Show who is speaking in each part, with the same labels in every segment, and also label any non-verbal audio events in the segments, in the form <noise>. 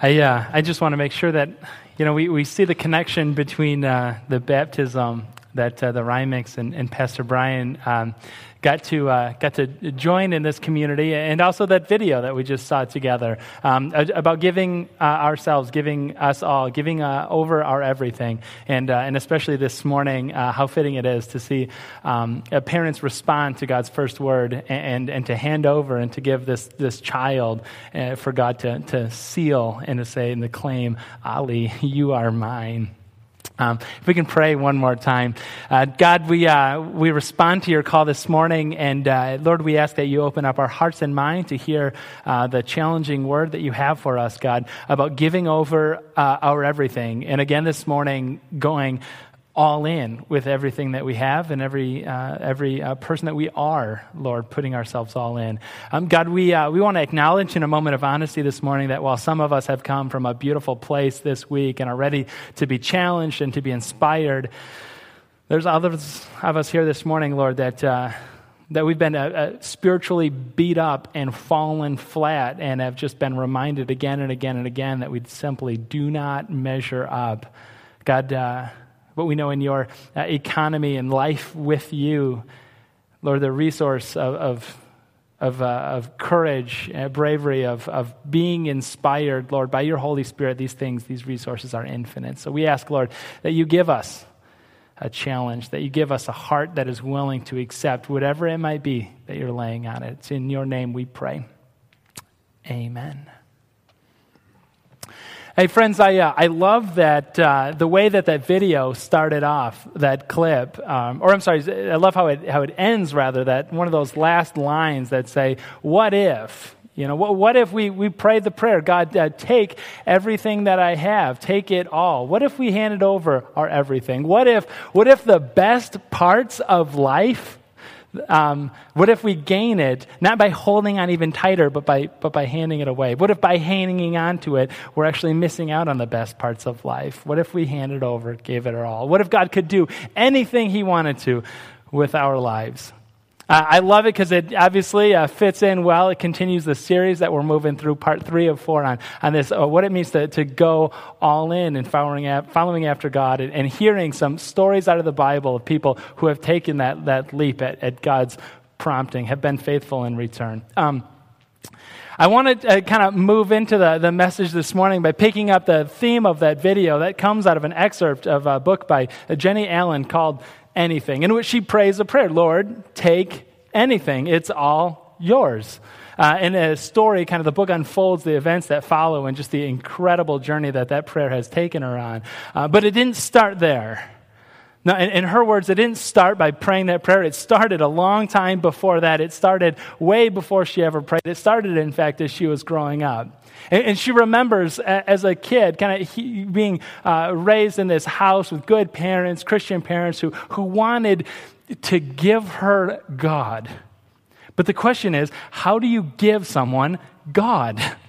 Speaker 1: I, uh, I just want to make sure that, you know, we, we see the connection between uh, the baptism that uh, the Rymix and, and Pastor Brian um, got to uh, got to join in this community, and also that video that we just saw together um, about giving uh, ourselves, giving us all, giving uh, over our everything, and uh, and especially this morning, uh, how fitting it is to see um, parents respond to God's first word and, and, and to hand over and to give this this child uh, for God to to seal and to say and to claim, Ali, you are mine. Um, if we can pray one more time. Uh, God, we, uh, we respond to your call this morning, and uh, Lord, we ask that you open up our hearts and minds to hear uh, the challenging word that you have for us, God, about giving over uh, our everything. And again this morning, going, all in with everything that we have and every, uh, every uh, person that we are, Lord, putting ourselves all in. Um, God, we, uh, we want to acknowledge in a moment of honesty this morning that while some of us have come from a beautiful place this week and are ready to be challenged and to be inspired, there's others of us here this morning, Lord, that uh, that we've been uh, uh, spiritually beat up and fallen flat and have just been reminded again and again and again that we simply do not measure up. God, what we know in your uh, economy and life with you. Lord, the resource of, of, of, uh, of courage, uh, bravery, of, of being inspired, Lord, by your Holy Spirit, these things, these resources are infinite. So we ask, Lord, that you give us a challenge, that you give us a heart that is willing to accept whatever it might be that you're laying on it. It's in your name we pray. Amen. Hey, friends, I, uh, I love that uh, the way that that video started off, that clip, um, or I'm sorry, I love how it, how it ends, rather, that one of those last lines that say, What if? You know, what, what if we, we prayed the prayer, God, uh, take everything that I have, take it all? What if we handed over our everything? What if, what if the best parts of life um, what if we gain it not by holding on even tighter, but by, but by handing it away? What if by hanging on to it, we're actually missing out on the best parts of life? What if we handed over, gave it our all? What if God could do anything He wanted to with our lives? Uh, I love it because it obviously uh, fits in well. It continues the series that we're moving through, part three of four, on, on this, uh, what it means to, to go all in and following, following after God and, and, hearing some stories out of the Bible of people who have taken that, that leap at, at God's prompting, have been faithful in return. Um, I want to uh, kind of move into the, the message this morning by picking up the theme of that video that comes out of an excerpt of a book by Jennie Allen called anything, in which she prays a prayer Lord, take anything, it's all yours. Uh, and a story, kind of the book unfolds the events that follow and just the incredible journey that that prayer has taken her on. Uh, but it didn't start there. Now, in, in, her words, it didn't start by praying that prayer. It started a long time before that. It started way before she ever prayed. It started, in fact, as she was growing up. And, and she remembers as a kid kind of being uh, raised in this house with good parents, Christian parents who, who wanted to give her God. But the question is, how do you give someone God? <laughs>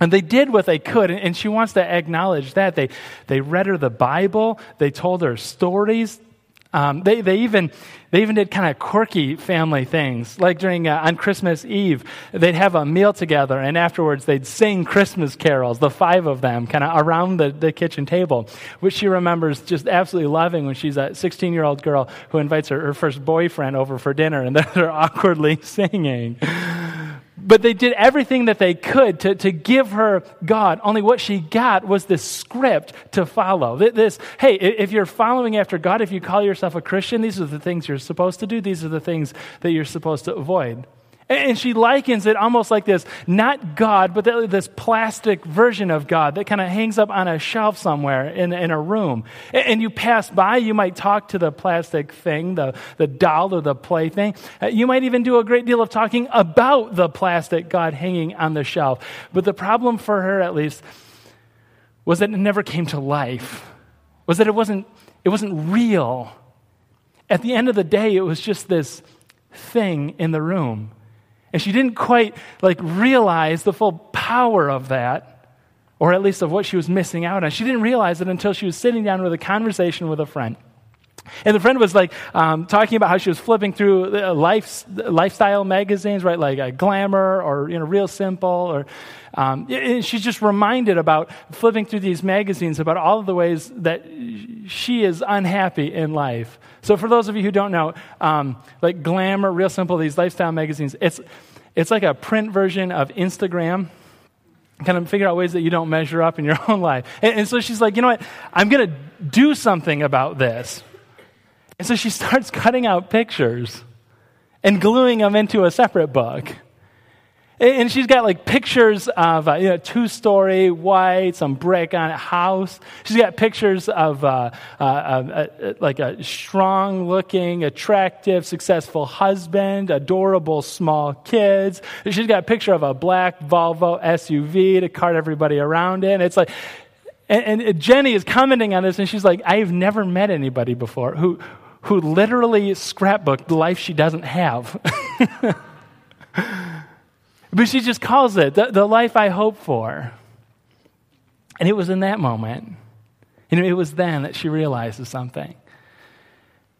Speaker 1: And they did what they could, and she wants to acknowledge that. They, they read her the Bible, they told her stories, um, they, they, even, they even did kind of quirky family things. Like during, uh, on Christmas Eve, they'd have a meal together, and afterwards they'd sing Christmas carols, the five of them, kind of around the, the kitchen table, which she remembers just absolutely loving when she's a 16 year old girl who invites her, her first boyfriend over for dinner, and <laughs> they're awkwardly singing. But they did everything that they could to, to give her God. Only what she got was this script to follow. This, hey, if you're following after God, if you call yourself a Christian, these are the things you're supposed to do. These are the things that you're supposed to avoid. And she likens it almost like this not God, but this plastic version of God that kind of hangs up on a shelf somewhere in, in a room. And you pass by, you might talk to the plastic thing, the, the doll or the plaything. Uh, you might even do a great deal of talking about the plastic God hanging on the shelf. But the problem for her, at least, was that it never came to life, was that it wasn't, it wasn't real. At the end of the day, it was just this thing in the room. And she didn't quite like realize the full power of that, or at least of what she was missing out on. She didn't realize it until she was sitting down with a conversation with a friend. And the friend was like um, talking about how she was flipping through life, lifestyle magazines, right? Like a Glamour or you know, Real Simple, or um, she's just reminded about flipping through these magazines about all of the ways that she is unhappy in life. So for those of you who don't know, um, like Glamour, Real Simple, these lifestyle magazines, it's it's like a print version of Instagram kind of figure out ways that you don't measure up in your <laughs> own life. And, and so she's like, you know what? I'm going to do something about this. And so she starts cutting out pictures and gluing them into a separate book. And she's got like pictures of a you know, two story white, some brick on it house. She's got pictures of uh, uh, uh, like a strong looking, attractive, successful husband, adorable small kids. She's got a picture of a black Volvo SUV to cart everybody around in. It's like, and, and Jennie is commenting on this and she's like, I've never met anybody before who, who literally scrapbooked the life she doesn't have. <laughs> But she just calls it the, the life I hope for. And it was in that moment, and it was then that she realizes something.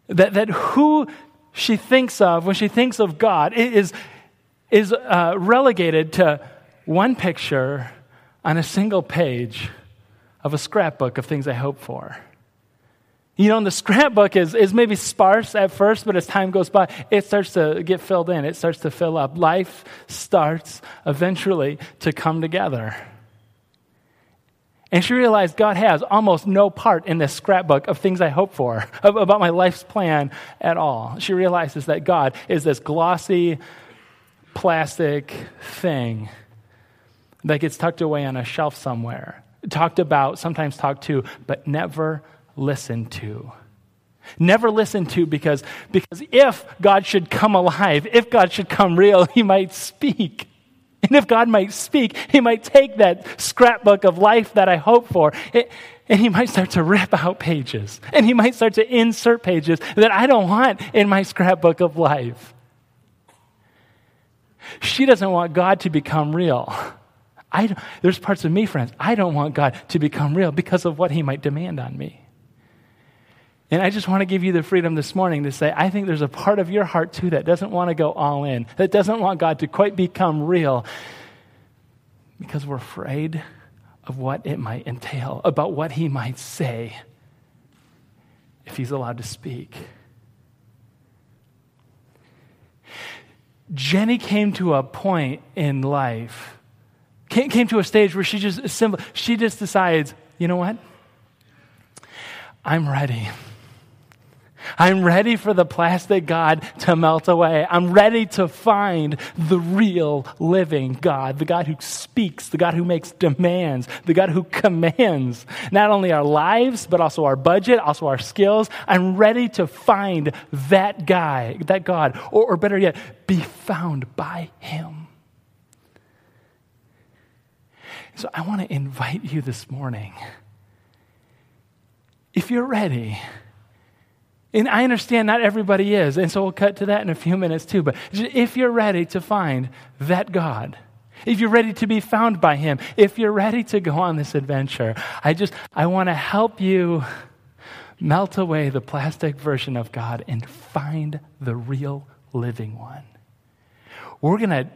Speaker 1: That, that who she thinks of when she thinks of God is, is uh, relegated to one picture on a single page of a scrapbook of things I hope for. You know, and the <laughs> scrapbook is, is maybe sparse at first, but as time goes by, it starts to get filled in. It starts to fill up. Life starts eventually to come together. And she realized God has almost no part in this scrapbook of things I hope for, <laughs> about my life's plan at all. She realizes that God is this glossy, plastic thing that gets tucked away on a shelf somewhere, talked about, sometimes talked to, but never listen to. Never listen to because, because if God should come alive, if God should come real, he might speak. And if God might speak, he might take that scrapbook of life that I hope for, and he might start to rip out pages. And he might start to insert pages that I don't want in my scrapbook of life. She doesn't want God to become real. I, there's parts of me, friends, I don't want God to become real because of what he might demand on me. And I just want to give you the freedom this morning to say, I think there's a part of your heart too that doesn't want to go all in, that doesn't want God to quite become real because we're afraid of what it might entail, about what He might say if He's allowed to speak. Jennie came to a point in life, came, to a stage where she just she just decides, you know what? I'm ready. I'm ready for the plastic God to melt away. I'm ready to find the real living God, the God who speaks, the God who makes demands, the God who commands not only our lives, but also our budget, also our skills. I'm ready to find that guy, that God, or, or better yet, be found by Him. So I want to invite you this morning. If you're ready, and I understand not everybody is, and so we'll cut to that in a few minutes too. But if you're ready to find that God, if you're ready to be found by Him, if you're ready to go on this adventure, I just, I want to help you melt away the plastic version of God and find the real living one. We're going to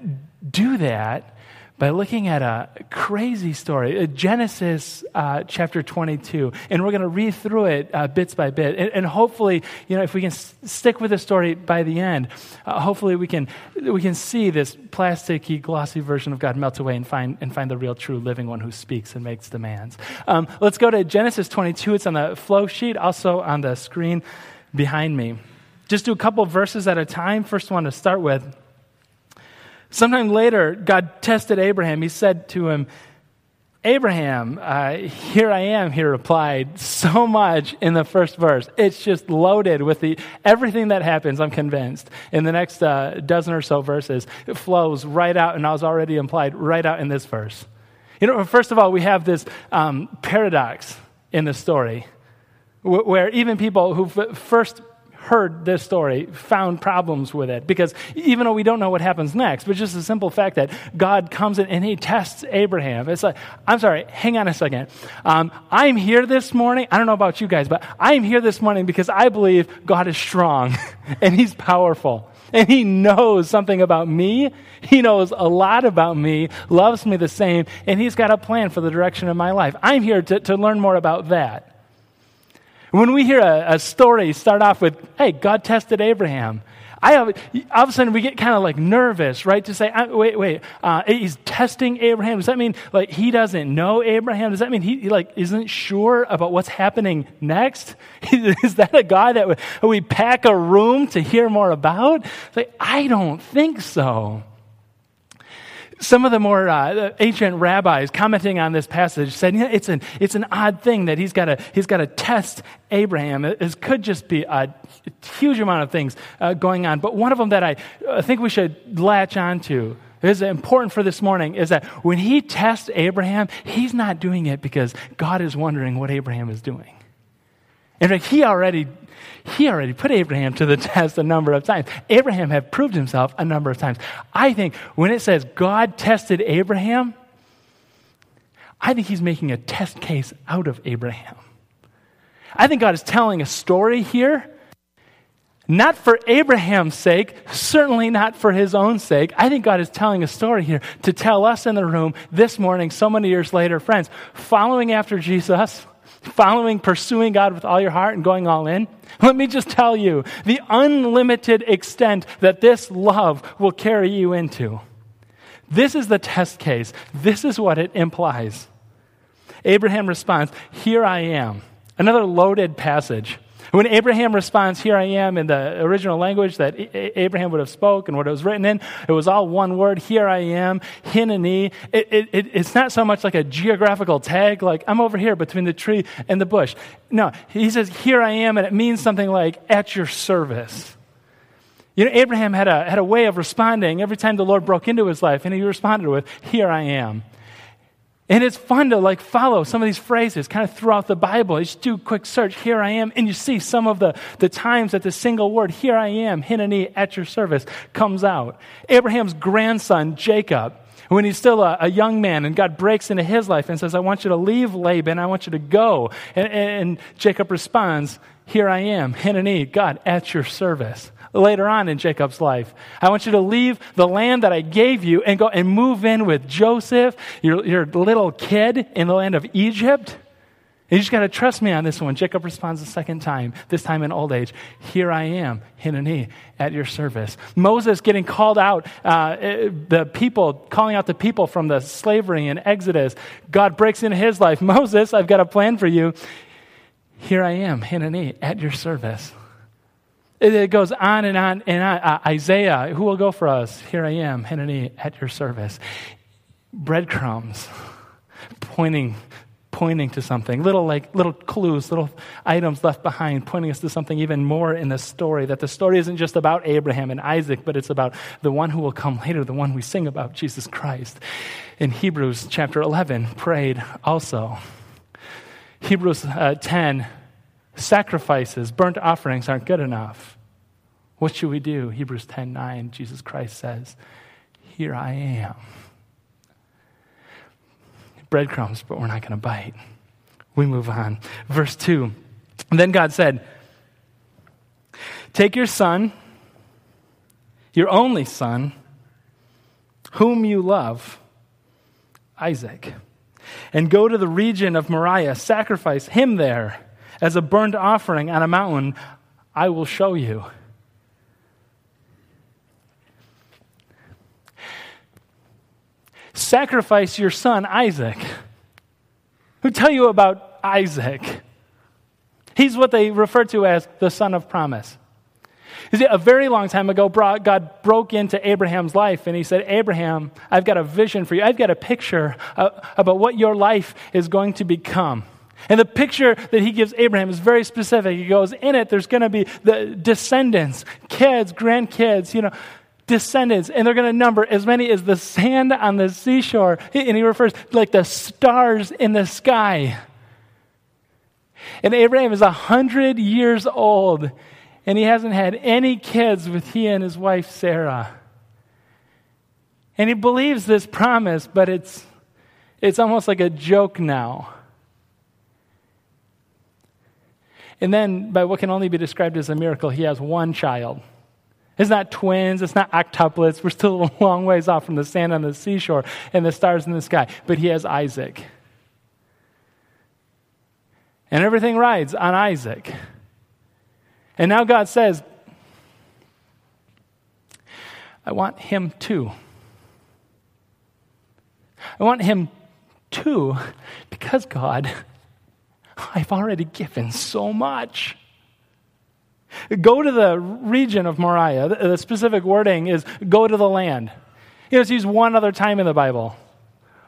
Speaker 1: do that by looking at a crazy story, uh, Genesis uh, chapter 22. And we're going to read through it uh, bits by bit. And, and, hopefully, you know, if we can s- stick with the story by the end, uh, hopefully we can, we can see this plasticky, glossy version of God melt away and find, and find the real, true, living one who speaks and makes demands. Um, let's go to Genesis 22. It's on the flow sheet, also on the screen behind me. Just do a couple verses at a time. First one to start with. Sometime later, God tested Abraham. He said to him, Abraham, uh, here I am, he replied, so much in the first verse. It's just loaded with the, everything that happens, I'm convinced. In the next uh, dozen or so verses, it flows right out, and I was already implied right out in this verse. You know, first of all, we have this um, paradox in the story where even people who first heard this story found problems with it because even though we don't know what happens next, but just the simple fact that God comes in and he tests Abraham. It's like, I'm sorry, hang on a second. Um, I'm here this morning. I don't know about you guys, but I'm here this morning because I believe God is strong <laughs> and he's powerful and he knows something about me. He knows a lot about me, loves me the same, and he's got a plan for the direction of my life. I'm here to, to learn more about that. When we hear a, a story start off with, hey, God tested Abraham, I all of a sudden we get kind of like nervous, right? To say, wait, wait, uh, he's testing Abraham. Does that mean like he doesn't know Abraham? Does that mean he, he like isn't sure about what's happening next? <laughs> Is that a guy that we pack a room to hear more about? It's like, I don't think so. Some of the more uh, ancient rabbis commenting on this passage said, yeah, it's, an, it's an odd thing that he's got he's to test Abraham. It, could just be a huge amount of things uh, going on. But one of them that I, I think we should latch onto is important for this morning is that when he tests Abraham, he's not doing it because God is wondering what Abraham is doing. In fact, he already he already put Abraham to the <laughs> test a number of times. Abraham had proved himself a number of times. I think when it says God tested Abraham, I think he's making a test case out of Abraham. I think God is telling a story here, not for Abraham's sake, certainly not for his own sake. I think God is telling a story here to tell us in the room this morning, so many years later, friends, following after Jesus following, pursuing God with all your heart and going all in, let me just tell you the unlimited extent that this love will carry you into. This is the test case. This is what it implies. Abraham responds, Here I am. Another loaded passage. When Abraham responds, Here I am, in the original language that Abraham would have spoke and what it was written in, it was all one word, Here I am, Hineni. It, it, it, it's not so much like a geographical tag, like I'm over here between the tree and the bush. No, he says, Here I am, and it means something like at your service. You know, Abraham had a, had a way of responding every time the Lord broke into his life, and he responded with, Here I am. And it's fun to like follow some of these phrases kind of throughout the Bible. You just do a quick search, here I am, and you see some of the, the times that the single word, here I am, Hineni, at your service, comes out. Abraham's grandson, Jacob, when he's still a, a, young man and God breaks into his life and says, I want you to leave Laban, I want you to go. And, and Jacob responds, Here I am, Hineni, God, at your service later on in Jacob's life. I want you to leave the land that I gave you and go and move in with Joseph, your, your little kid in the land of Egypt. And You just got to trust me on this one. Jacob responds the second time, this time in old age. Here I am, Hineni, at your service. Moses getting called out, uh, the people, calling out the people from the slavery in Exodus. God breaks into his life. <laughs> Moses, I've got a plan for you. Here I am, Hineni, at your service. It goes on and on and on. Uh, Isaiah, who will go for us? Here I am, Hineni, at your service. Breadcrumbs, pointing, pointing to something. Little like little clues, little items left behind, pointing us to something even more in the story. That the story isn't just about Abraham and Isaac, but it's about the one who will come later, the one we sing about, Jesus Christ. In Hebrews chapter 11, prayed also. Hebrews uh, 10 sacrifices, burnt offerings aren't good enough. What should we do? Hebrews 10 9, Jesus Christ says, Here I am. Breadcrumbs, but we're not going to bite. We move on. Verse 2. Then God said, Take your son, your only son, whom you love, Isaac, and go to the region of Moriah, sacrifice him there as a burnt offering on a mountain I will show you. Sacrifice your son Isaac. Who tell you about Isaac? He's what they refer to as the son of promise. You see, a very long time ago, God broke into Abraham's life and he said, Abraham, I've got a vision for you. I've got a picture about what your life is going to become. And the picture that he gives Abraham is very specific. He goes, in it, there's going to be the descendants, kids, grandkids, you know, descendants, and they're going to number as many as the sand on the seashore. And he refers like the stars in the sky. And Abraham is a hundred years old, And he hasn't had any kids with he and his wife Sarah. And he believes this promise, but it's, it's almost like a joke now. And then, by what can only be described as a miracle, he has one child. It's not twins, it's not octuplets. We're still a long ways off from the sand on the seashore and the stars in the sky. But he has Isaac. And everything rides on Isaac. And now God says, I want him too. I want him too because God, <laughs> I've already given so much. Go to the region of Moriah. The specific wording is go to the land. You know, it's used one other time in the Bible.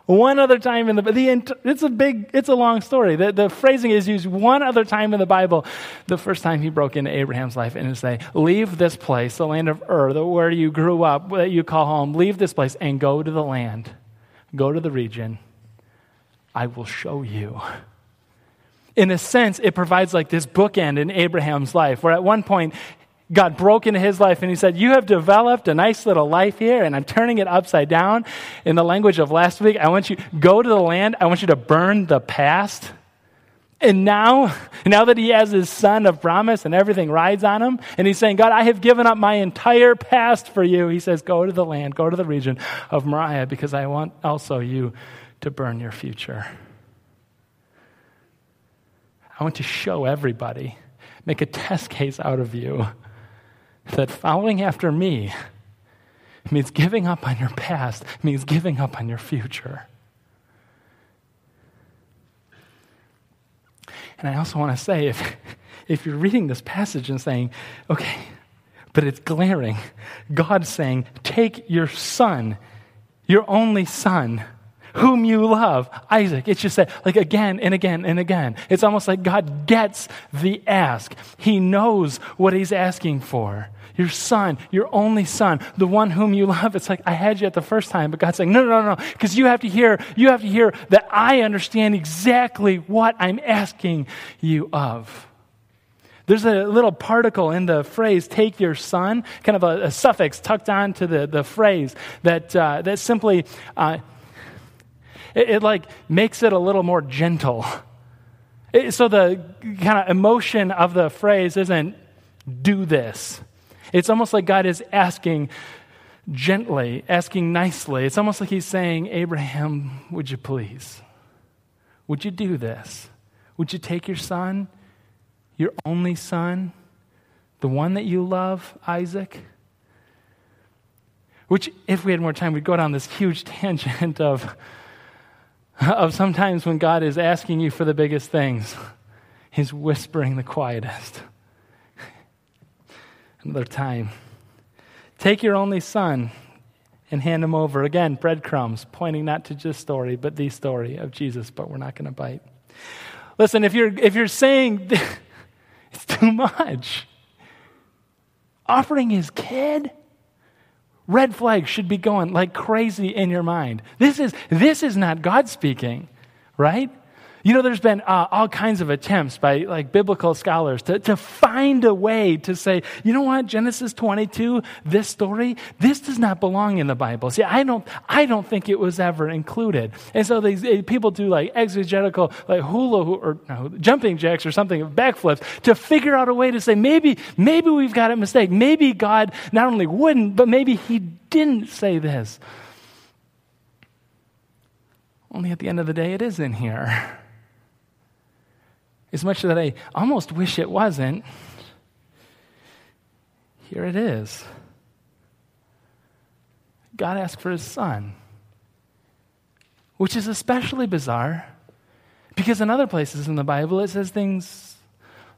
Speaker 1: One other time in the, the it's a big, it's a long story. The, the phrasing is used one other time in the Bible. The first time he broke into Abraham's life and say, leave this place, the land of Ur, the, where you grew up, that you call home, leave this place and go to the land. Go to the region. I will show you in a sense, it provides like this bookend in Abraham's life, where at one point, God broke into his life and he said, You have developed a nice little life here, and I'm turning it upside down. In the language of last week, I want you go to the land, I want you to burn the past. And now, now that he has his son of promise and everything rides on him, and he's saying, God, I have given up my entire past for you. He says, Go to the land, go to the region of Moriah, because I want also you to burn your future. I want to show everybody, make a test case out of you, that following after me means giving up on your past, means giving up on your future. And I also want to say if, if you're reading this passage and saying, okay, but it's glaring, God's saying, take your son, your only son, whom you love, Isaac. It's just that, like again and again and again. It's almost like God gets the ask. He knows what he's asking for. Your son, your only son, the one whom you love. It's like, I had you at the first time, but God's saying, no, no, no, no, because you have to hear, you have to hear that I understand exactly what I'm asking you of. There's a little particle in the phrase, take your son, kind of a, a suffix tucked on to the, the phrase that, uh, that simply uh, it, it like makes it a little more gentle. It, so the kind of emotion of the phrase isn't do this. It's almost like God is asking gently, asking nicely. It's almost like he's saying, Abraham, would you please? Would you do this? Would you take your son, your only son, the one that you love, Isaac? Which, if we had more time, we'd go down this huge <laughs> tangent of <laughs> of sometimes when God is asking you for the biggest things, <laughs> He's whispering the quietest. <laughs> Another time. Take your only son and hand him over. Again, breadcrumbs, pointing not to just story, but the story of Jesus, but we're not going to bite. Listen, if you're, if you're saying it's too much, offering his kid, red flags should be going like crazy in your mind. This is, this is not God speaking, right? You know, there's been uh, all kinds of attempts by like biblical scholars to, to find a way to say, you know what, Genesis 22, this story, this does not belong in the Bible. See, I don't, I don't think it was ever included. And so these eh, people do like exegetical, like hula or no, jumping jacks or something, backflips to figure out a way to say, maybe, maybe we've got a mistake. Maybe God not only wouldn't, but maybe he didn't say this. Only at the end of the day, it is in here <laughs> as much that I almost wish it wasn't, here it is. God asked for his son, which is especially bizarre because in other places in the Bible it says things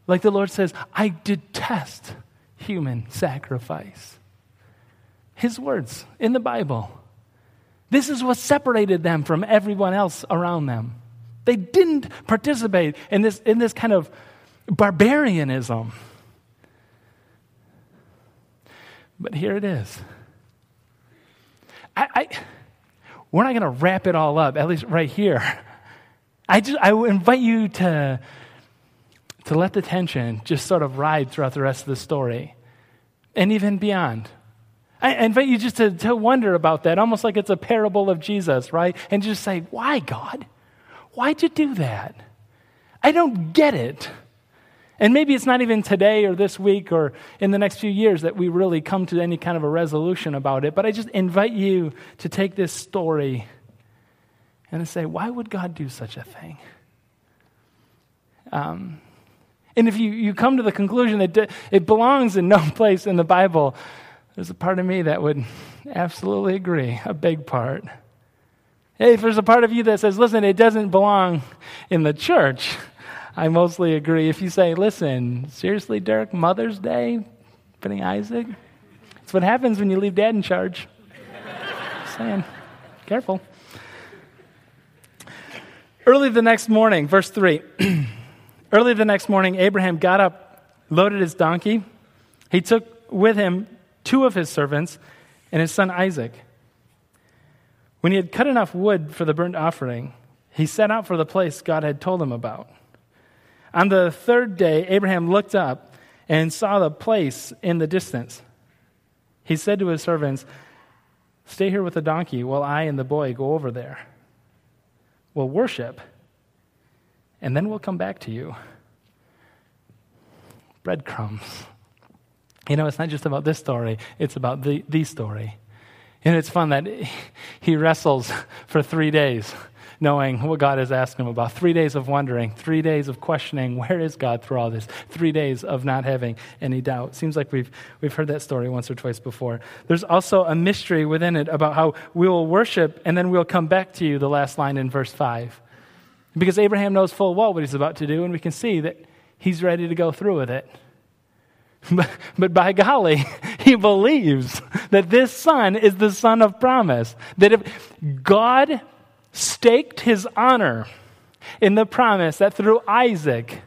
Speaker 1: like the Lord says, I detest human sacrifice. His words in the Bible. This is what separated them from everyone else around them. They didn't participate in this, in this kind of barbarianism. But here it is. I, I we're not going to wrap it all up, at least right here. <laughs> I just I invite you to to let the tension just sort of ride throughout the rest of the story and even beyond. I invite you just to, to wonder about that, almost like it's a parable of Jesus, right? And just say, why, God? Why'd you do that? I don't get it. And maybe it's not even today or this week or in the next few years that we really come to any kind of a resolution about it, but I just invite you to take this story and to say, why would God do such a thing? Um, and if you, you come to the conclusion that it belongs in no <laughs> place in the Bible, there's a part of me that would absolutely agree, a big part. Hey, if there's a part of you that says, listen, it doesn't belong in the church, I mostly agree. If you say, listen, seriously, Derek, Mother's Day, putting Isaac, it's what happens when you leave dad in charge. Just saying, careful. Early the next morning, verse 3. <clears throat> Early the next morning, Abraham got up, loaded his donkey. He took with him two of his servants and his son Isaac. When he had cut enough wood for the burnt offering, he set out for the place God had told him about. On the third day, Abraham looked up and saw the place in the distance. He said to his servants, Stay here with the donkey while I and the boy go over there. We'll worship, and then we'll come back to you. Breadcrumbs. You know, it's not just about this story, it's about the, the story. And it's fun that he wrestles for three days knowing what God is asking him about. Three days of wondering, three days of questioning, where is God through all this? Three days of not having any doubt. Seems like we've, we've heard that story once or twice before. There's also a mystery within it about how we will worship and then we'll come back to you, the last line in verse 5. Because Abraham knows full well what he's about to do, and we can see that he's ready to go through with it. <laughs> But, but, by golly, <laughs> he believes that this son is the son of promise. That if God staked his honor in the promise that through Isaac,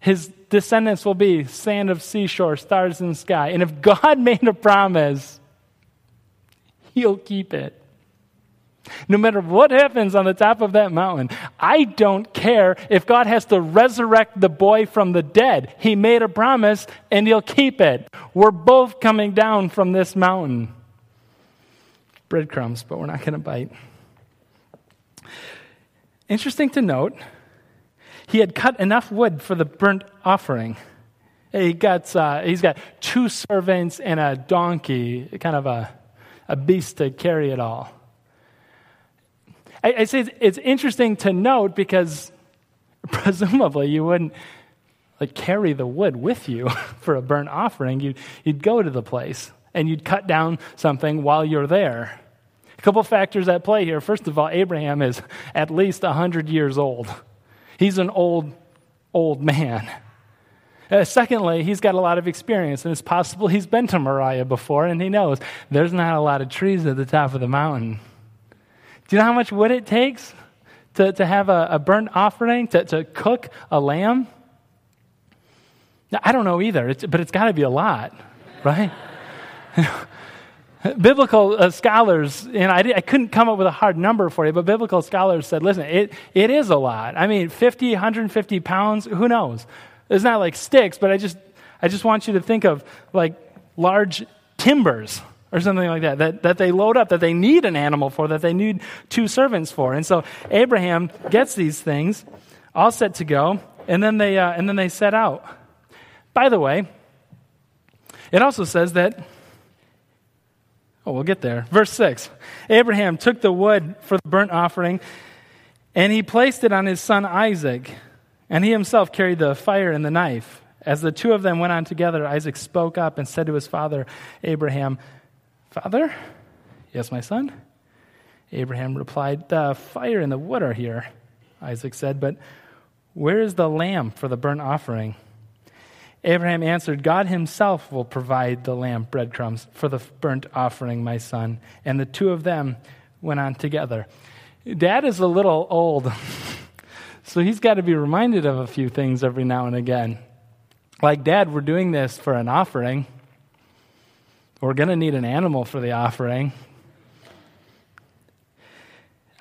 Speaker 1: his descendants will be sand of seashore, stars in sky. And if God <laughs> made a promise, he'll keep it. No matter what happens on the top of that mountain, I don't care if God has to resurrect the boy from the dead. He made a promise and he'll keep it. We're both coming down from this mountain. Breadcrumbs, but we're not going to bite. Interesting to note, he had cut enough wood for the burnt offering. He got, uh, he's got two servants and a donkey, kind of a, a beast to carry it all. I, say it's, it's interesting to note because <laughs> presumably you wouldn't like carry the wood with you <laughs> for a burnt offering. You'd, you'd go to the place and you'd cut down something while you're there. A couple factors at play here. First of all, Abraham is <laughs> at least 100 years old. He's an old, old man. Uh, secondly, he's got a lot of experience, and it's possible he's been to Moriah before, and he knows there's not a lot of trees at the top of the mountain. Do you know how much wood it takes to, to have a, a burnt offering, to, to cook a lamb? I don't know either, it's, but it's got to be a lot, right? <laughs> biblical uh, scholars, and I, I, couldn't come up with a hard number for you, but biblical scholars said, listen, it, it is a lot. I mean, 50, 150 pounds, who knows? It's not like sticks, but I just, I just want you to think of like large timbers or something like that, that, that they load up, that they need an animal for, that they need two servants for. And so Abraham gets these things all set to go, and then they, uh, and then they set out. By the way, it also says that Oh, we'll get there. Verse 6 Abraham took the wood for the burnt offering, and he placed it on his son Isaac, and he himself carried the fire and the knife. As the two of them went on together, Isaac spoke up and said to his father, Abraham, Father? Yes, my son? Abraham replied, The fire and the wood are here. Isaac said, But where is the lamb for the burnt offering? Abraham answered, God himself will provide the lamb breadcrumbs for the burnt offering, my son. And the two of them went on together. Dad is a little old, <laughs> so he's got to be reminded of a few things every now and again. Like, Dad, we're doing this for an offering. We're going to need an animal for the offering.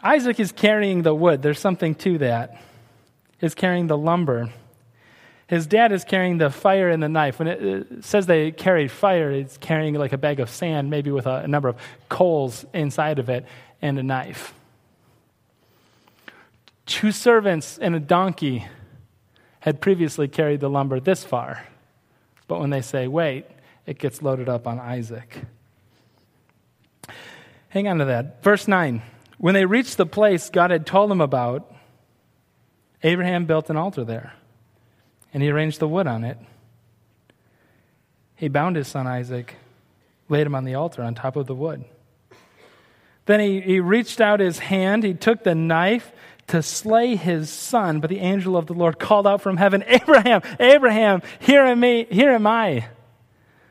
Speaker 1: Isaac is carrying the wood. There's something to that. He's carrying the lumber. His dad is carrying the fire and the knife. When it, says they carried fire, it's carrying like a bag of sand, maybe with a, a number of coals inside of it, and a knife. Two servants and a donkey had previously carried the lumber this far. But when they say, wait, it gets loaded up on Isaac. Hang on to that. Verse 9. When they reached the place God had told them about, Abraham built an altar there, and he arranged the wood on it. He bound his son Isaac, laid him on the altar on top of the wood. Then he, he reached out his hand, he took the knife to slay his son, but the angel of the Lord called out from heaven, Abraham, Abraham, here am I, here am I.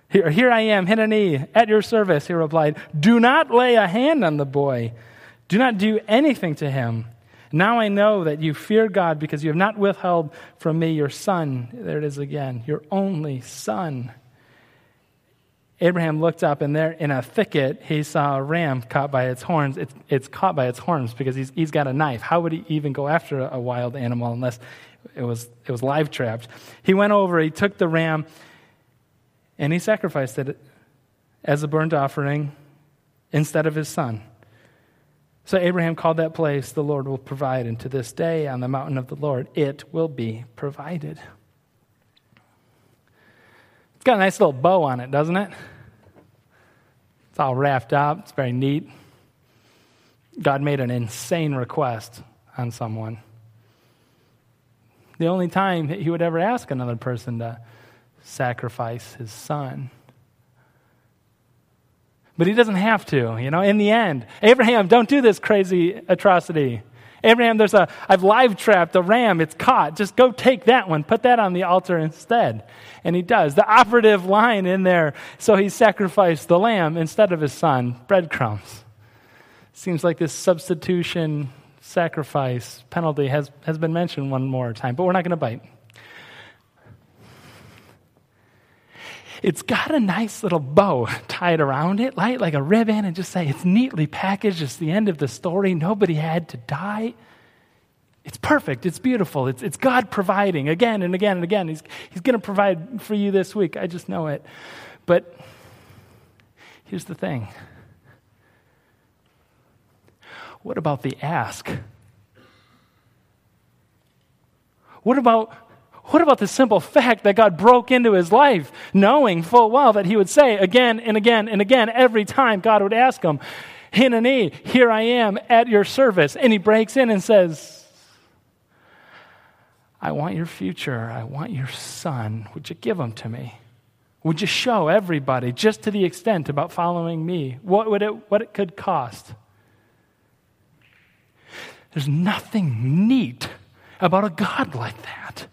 Speaker 1: Here, here I am, Hineni, at your service, he replied. Do not lay a hand on the boy. Do not do anything to him. Now I know that you fear God because you have not withheld from me your son. There it is again, your only son. Abraham looked up, and there in a thicket, he saw a ram caught by its horns. It's, it's caught by its horns because he's, he's got a knife. How would he even go after a, a wild animal unless it was, it was live trapped? He went over, he took the ram, and he sacrificed it as a burnt offering instead of his son. So Abraham called that place, the Lord will provide. And to this day, on the mountain of the Lord, it will be provided. It's got a nice little bow on it, doesn't it? It's all wrapped up, it's very neat. God made an insane request on someone. The only time he would ever ask another person to sacrifice his son. But he doesn't have to, you know, in the end. Abraham, don't do this crazy atrocity. Abraham, there's a, I've live trapped a ram, it's caught. Just go take that one, put that on the altar instead. And he does. The operative line in there, so he sacrificed the lamb instead of his son, breadcrumbs. Seems like this substitution sacrifice penalty has, has been mentioned one more time, but we're not going to bite. It's got a nice little bow <laughs> tied around it, like, like a ribbon, and just say it's neatly packaged. It's the end of the story. Nobody had to die. It's perfect. It's beautiful. It's, it's God providing again and again and again. He's, he's going to provide for you this week. I just know it. But here's the thing what about the ask? What about what about the simple fact that God broke into his life, knowing full well that he would say again and again and again every time God would ask him, Hineni, here I am at your service. And he breaks in and says, I want your future. I want your son. Would you give him to me? Would you show everybody, just to the extent about following me, what, would it, what it could cost? There's nothing neat about a God like that.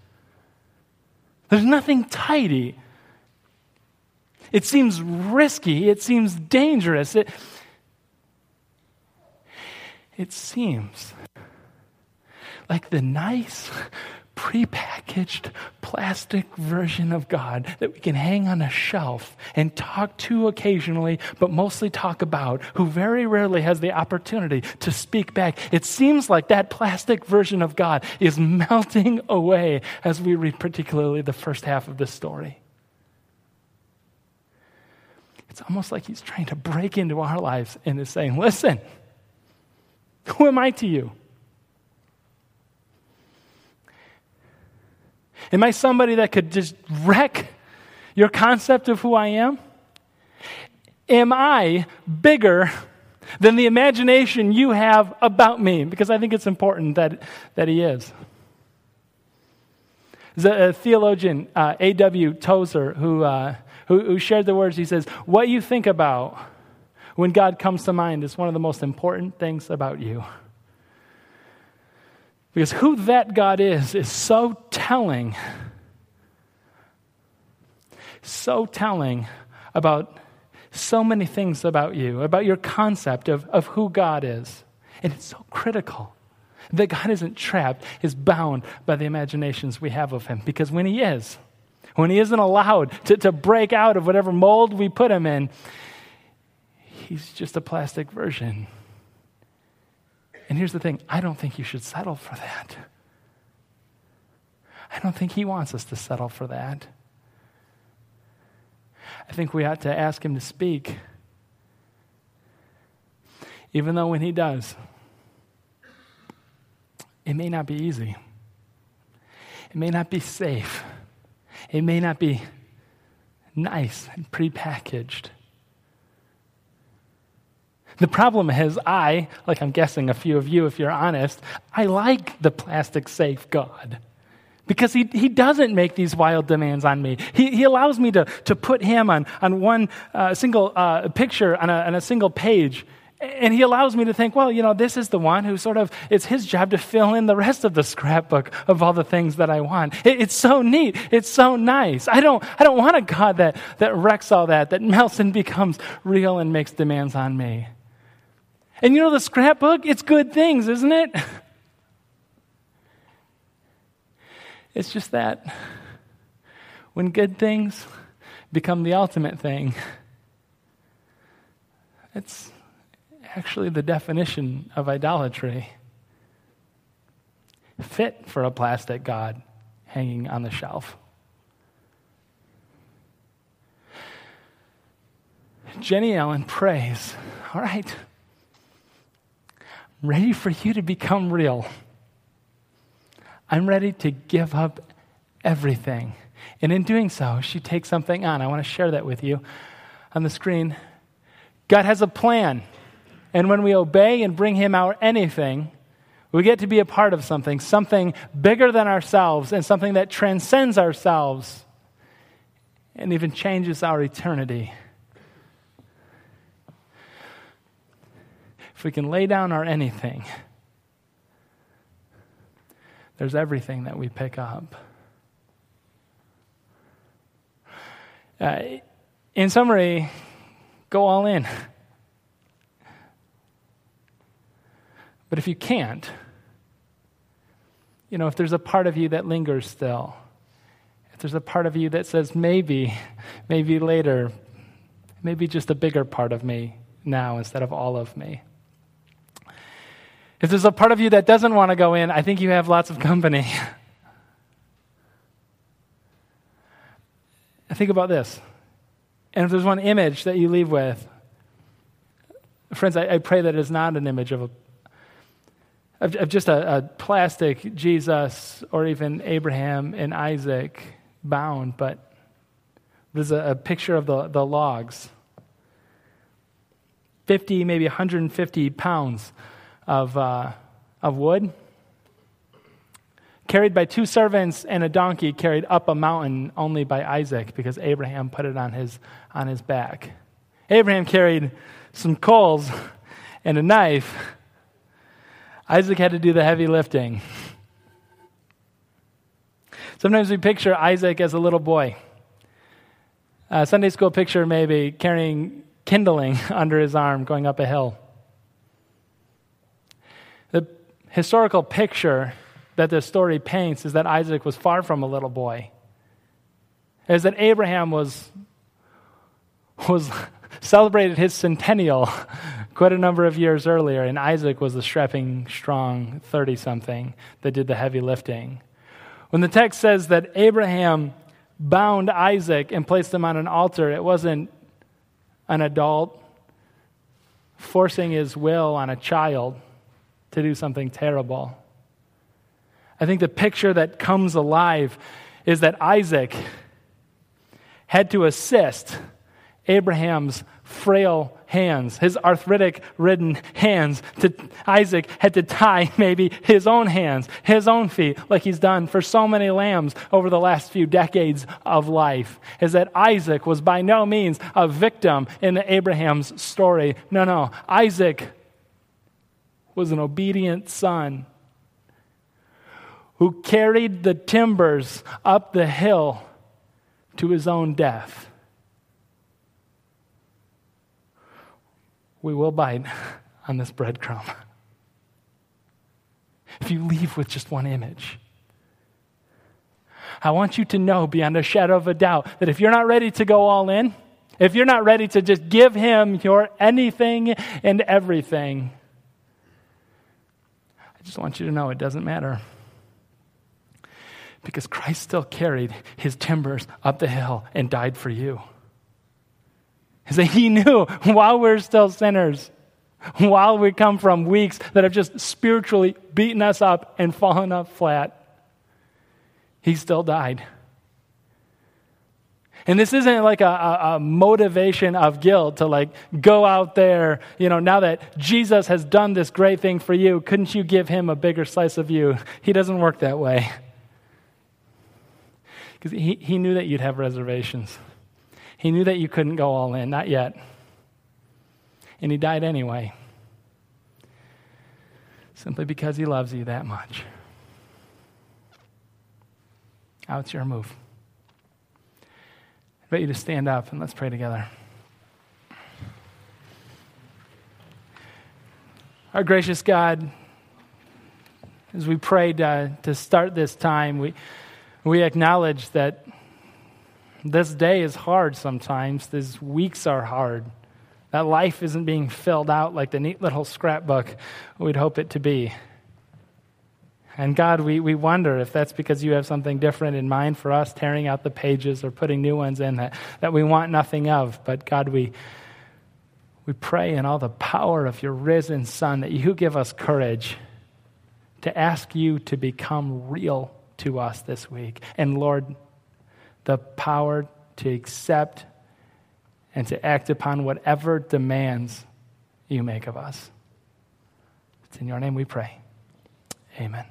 Speaker 1: There's nothing tidy. It seems risky. It seems dangerous. It, it seems like the nice, prepackaged plastic version of God that we can hang on a shelf and talk to occasionally, but mostly talk about, who very rarely has the opportunity to speak back. It seems like that plastic version of God is melting <laughs> away as we read, particularly the first half of the story. It's almost like he's trying to break into our lives and is saying, Listen, who am I to you? Am I somebody that could just wreck your concept of who I am? Am I bigger than the imagination you have about me? Because I think it's important that, that he is. There's a theologian, uh, A.W. Tozer, who, uh, who, who shared the words. He says, What you think about when God comes to mind is one of the most important things about you. Because who that God is is so telling, so telling about so many things about you, about your concept of, of who God is. And it's so critical that God isn't trapped, is bound by the imaginations we have of Him. Because when He is, when He isn't allowed to, to break out of whatever mold we put Him in, He's just a plastic version and here's the thing I don't think you should settle for that. I don't think He wants us to settle for that. I think we ought to ask Him to speak. Even though when He does, it may not be easy, it may not be safe, it may not be nice and prepackaged. The problem is, I, like I'm guessing a few of you, if you're honest, I like the plastic safe God. Because he, he doesn't make these wild demands on me. He, he allows me to, to put him on, on one uh, single uh, picture, on a, on a single page. And he allows me to think, well, you know, this is the one who sort of, it's his job to fill in the rest of the scrapbook of all the things that I want. It, it's so neat. It's so nice. I don't, I don't want a God that, that wrecks all that, that melts and becomes real and makes demands on me. And you know, the scrapbook, it's good things, isn't it? <laughs> It's just that when good things become the ultimate thing, it's actually the definition of idolatry. Fit for a plastic god hanging on the shelf. Jennie Allen prays, All right, ready for you to become real. I'm ready to give up everything. And in doing so, she takes something on. I want to share that with you on the screen. God has a plan. And when we obey and bring Him our anything, we get to be a part of something, something bigger than ourselves and something that transcends ourselves and even changes our eternity. If we can lay down our anything, there's everything that we pick up. Uh, in summary, go all in. But if you can't, you know, if there's a part of you that lingers still, if there's a part of you that says maybe, maybe later, maybe just a bigger part of me now instead of all of me. If there's a part of you that doesn't want to go in, I think you have lots of company. <laughs> think about this. And if there's one image that you leave with, friends, I, I pray that it is not an image of, a, of, of just a, a, plastic Jesus or even Abraham and Isaac bound, but there's a, a picture of the, the logs 50, maybe 150 pounds of, uh, of wood, carried by two servants and a donkey carried up a mountain only by Isaac because Abraham put it on his, on his back. Abraham carried some coals and a knife. Isaac had to do the heavy lifting. Sometimes we picture Isaac as a little boy. A Sunday school picture, maybe carrying kindling <laughs> under his arm going up a hill. The historical picture that this story paints is that Isaac was far from a little boy. Is that Abraham was, was <laughs> celebrated his centennial <laughs> quite a number of years earlier, and Isaac was the strapping, strong 30 something that did the heavy lifting. When the text says that Abraham bound Isaac and placed him on an altar, it wasn't an adult forcing his will on a child to do something terrible. I think the picture that comes alive is that Isaac had to assist Abraham's frail hands, his arthritic ridden hands. To, Isaac had to tie <laughs> maybe his own hands, his own feet, like he's done for so many lambs over the last few decades of life. Is that Isaac was by no means a victim in Abraham's story. No, no. Isaac was an obedient son who carried the timbers up the hill to his own death. We will bite <laughs> on this breadcrumb. If you leave with just one image, I want you to know beyond a shadow of a doubt that if you're not ready to go all in, if you're not ready to just give him your anything and everything, I just want you to know it doesn't matter. Because Christ still carried his timbers up the hill and died for you. He knew while we're still sinners, while we come from weeks that have just spiritually beaten us up and fallen up flat, he still died. And this isn't like a, a, a, motivation of guilt to like go out there, you know, now that Jesus has done this great thing for you, couldn't you give him a bigger slice of you? He doesn't work that way. Because he, he knew that you'd have reservations. He knew that you couldn't go all in, not yet. And he died anyway. Simply because he loves you that much. Now it's your move. Invite you to stand up and let's pray together. Our gracious God, as we prayed uh, to start this time, we, we acknowledge that this day is hard sometimes, these weeks are hard. That life isn't being filled out like the neat little scrapbook we'd hope it to be. And God, we, we wonder if that's because you have something different in mind for us, tearing out the pages or putting new ones in that, that we want nothing of. But God, we, we pray in all the power of your risen Son that you give us courage to ask you to become real to us this week. And Lord, the power to accept and to act upon whatever demands you make of us. It's in your name we pray. Amen.